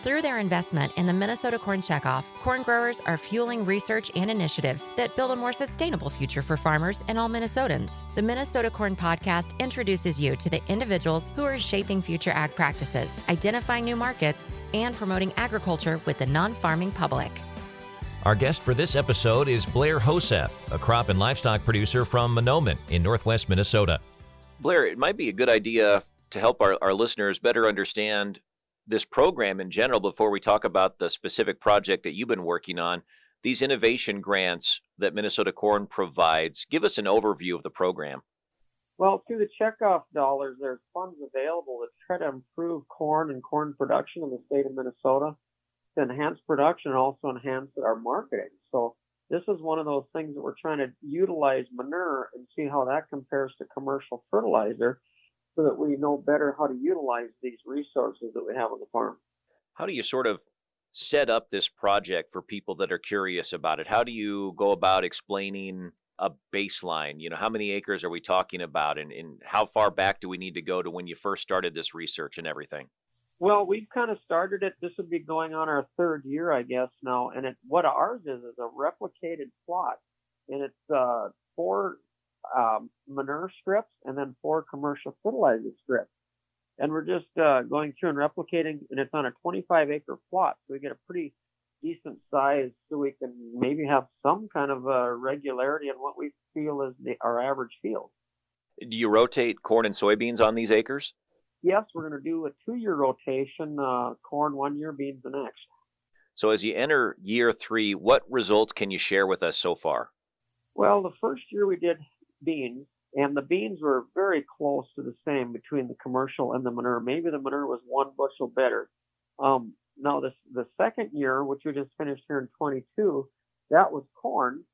Through their investment in the Minnesota Corn Checkoff, corn growers are fueling research and initiatives that build a more sustainable future for farmers and all Minnesotans. The Minnesota Corn Podcast introduces you to the individuals who are shaping future ag practices, identifying new markets, and promoting agriculture with the non farming public. Our guest for this episode is Blair Hoseth, a crop and livestock producer from Mahnomen in northwest Minnesota. Blair, it might be a good idea to help our, our listeners better understand this program in general before we talk about the specific project that you've been working on. These innovation grants that Minnesota Corn provides, give us an overview of the program. Well, through the checkoff dollars, there's funds available to try to improve corn and corn production in the state of Minnesota, to enhance production and also enhance our marketing. So this is one of those things that we're trying to utilize manure and see how that compares to commercial fertilizer so that we know better how to utilize these resources that we have on the farm. How do you sort of set up this project for people that are curious about it? How do you go about explaining a baseline? You know, how many acres are we talking about and, and how far back do we need to go to when you first started this research and everything? Well, we've kind of started it. This would be going on our third year, I guess now. And it, what ours is is a replicated plot, and it's uh, four um, manure strips and then four commercial fertilizer strips. And we're just uh, going through and replicating, and it's on a 25 acre plot, so we get a pretty decent size, so we can maybe have some kind of uh, regularity in what we feel is the, our average field. Do you rotate corn and soybeans on these acres? yes, we're going to do a two-year rotation, uh, corn one year, beans the next. So as you enter year three, what results can you share with us so far? Well, the first year we did beans, and the beans were very close to the same between the commercial and the manure. Maybe the manure was one bushel better. Um, now, this, the second year, which we just finished here in 22, that was corn,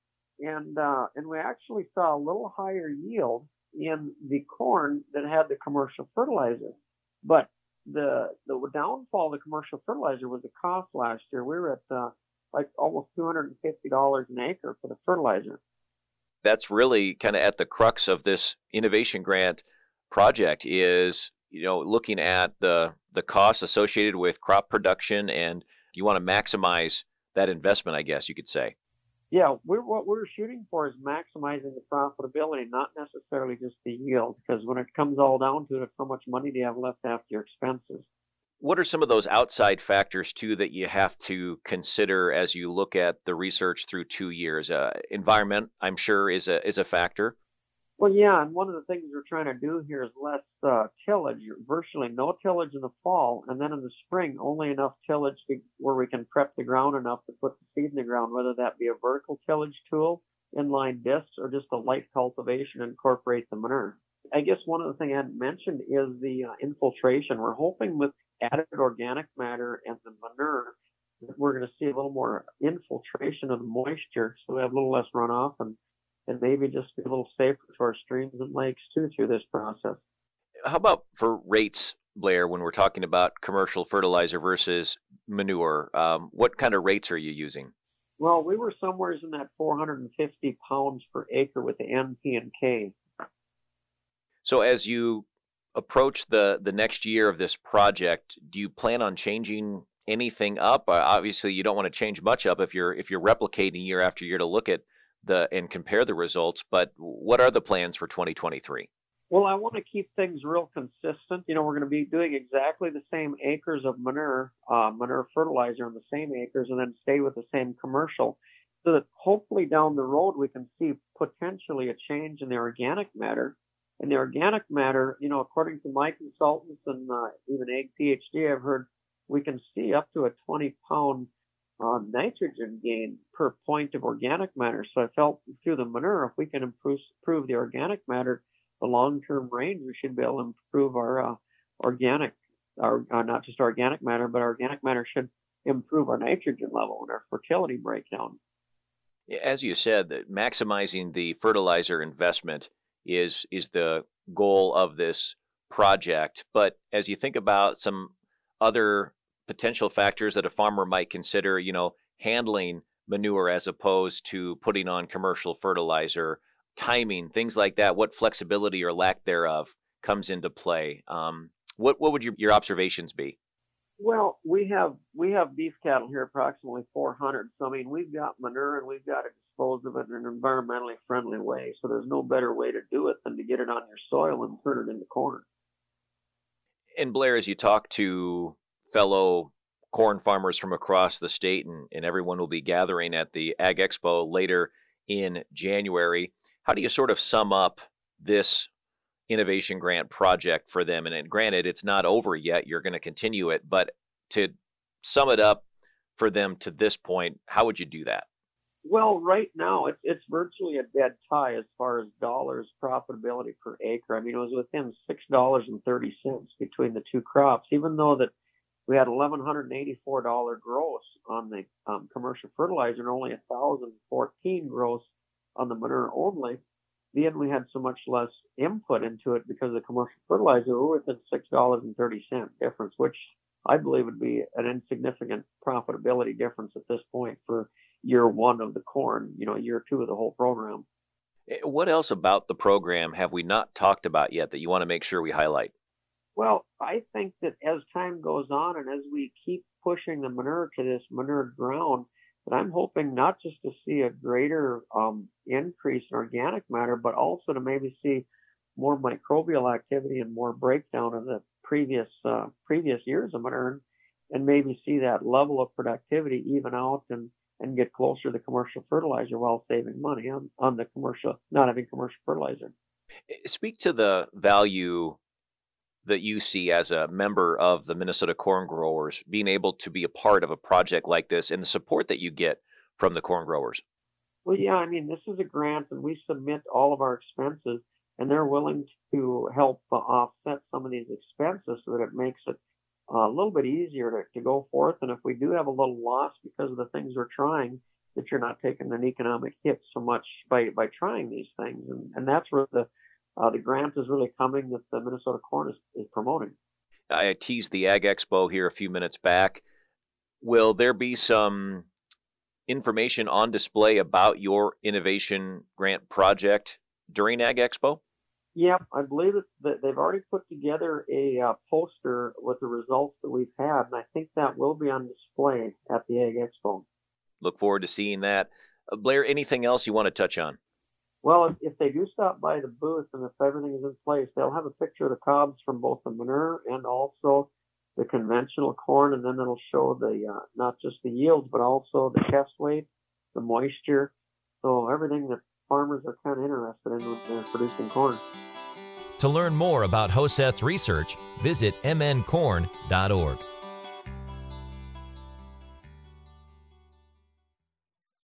and uh, and we actually saw a little higher yield in the corn that had the commercial fertilizer. But the the downfall of the commercial fertilizer was the cost last year. We were at uh, like almost two hundred and fifty dollars an acre for the fertilizer. That's really kind of at the crux of this innovation grant project is you know looking at the the costs associated with crop production and you want to maximize that investment, I guess you could say yeah, we're, what we're shooting for is maximizing the profitability, not necessarily just the yield, because when it comes all down to it, how much money do you have left after your expenses? What are some of those outside factors too that you have to consider as you look at the research through two years? Uh, environment, I'm sure, is a is a factor. Well, yeah, and one of the things we're trying to do here is less uh, tillage, virtually no tillage in the fall, and then in the spring, only enough tillage to, where we can prep the ground enough to put the seed in the ground, whether that be a vertical tillage tool, inline discs, or just a light cultivation incorporate the manure. I guess one of the things I hadn't mentioned is the uh, infiltration. We're hoping with added organic matter and the manure that we're going to see a little more infiltration of the moisture, so we have a little less runoff and and maybe just be a little safer to our streams and lakes too through this process. How about for rates, Blair, when we're talking about commercial fertilizer versus manure? Um, what kind of rates are you using? Well, we were somewhere in that 450 pounds per acre with the NP and K. So as you approach the the next year of this project, do you plan on changing anything up? Uh, obviously, you don't want to change much up if you're if you're replicating year after year to look at the and compare the results. But what are the plans for 2023? Well, I want to keep things real consistent. You know, we're going to be doing exactly the same acres of manure, uh, manure fertilizer on the same acres, and then stay with the same commercial, so that hopefully down the road we can see potentially a change in the organic matter. And the organic matter, you know, according to my consultants and uh, even Ag PhD, I've heard we can see up to a 20 pound uh, nitrogen gain per point of organic matter. So I felt through the manure, if we can improve, improve the organic matter, the long-term range, we should be able to improve our uh, organic, our uh, not just organic matter, but organic matter should improve our nitrogen level and our fertility breakdown. As you said, maximizing the fertilizer investment is is the goal of this project. But as you think about some other potential factors that a farmer might consider, you know, handling manure as opposed to putting on commercial fertilizer, timing, things like that, what flexibility or lack thereof comes into play. Um, what what would your, your observations be? Well, we have we have beef cattle here, approximately 400. So I mean, we've got manure and we've got to dispose of it in an environmentally friendly way. So there's no better way to do it than to get it on your soil and turn it into corn. And Blair, as you talk to fellow corn farmers from across the state, and, and everyone will be gathering at the Ag Expo later in January, how do you sort of sum up this innovation grant project for them. And, and granted, it's not over yet. You're going to continue it, but to sum it up for them to this point, how would you do that? Well, right now it's it's virtually a dead tie as far as dollars profitability per acre. I mean, it was within six dollars and thirty cents between the two crops, even though that we had eleven hundred and eighty four dollar gross on the um, commercial fertilizer and only a thousand fourteen gross on the manure only then we had so much less input into it because of the commercial fertilizer, we're within six dollars and thirty cent difference, which I believe would be an insignificant profitability difference at this point for year one of the corn, you know, year two of the whole program. Eh, what else about the program have we not talked about yet that you want to make sure we highlight? Well, I think that as time goes on and as we keep pushing the manure to this manure ground, but I'm hoping not just to see a greater um, increase in organic matter, but also to maybe see more microbial activity and more breakdown of the previous uh, previous years of manure, and maybe see that level of productivity even out and and get closer to commercial fertilizer while saving money on, on the commercial not having commercial fertilizer. Speak to the value that you see as a member of the Minnesota corn growers being able to be a part of a project like this and the support that you get from the corn growers? Well, yeah, I mean, this is a grant and we submit all of our expenses and they're willing to help uh, offset some of these expenses so that it makes it uh, a little bit easier to, to go forth. And if we do have a little loss because of the things we're trying, that you're not taking an economic hit so much by, by trying these things. And, and that's where the, uh, the grant is really coming that the Minnesota Corn is, is promoting. I teased the Ag Expo here a few minutes back. Will there be some information on display about your innovation grant project during Ag Expo? Yeah, I believe that they've already put together a uh, poster with the results that we've had, and I think that will be on display at the Ag Expo. Look forward to seeing that. Uh, Blair, anything else you want to touch on? Well, if, they do stop by the booth and if everything is in place, they'll have a picture of the cobs from both the manure and also the conventional corn, and then it'll show the uh, not just the yields but also the test weight, the moisture, so everything that farmers are kind of interested in when they're producing corn. To learn more about Hoseth's research, visit mncorn.org.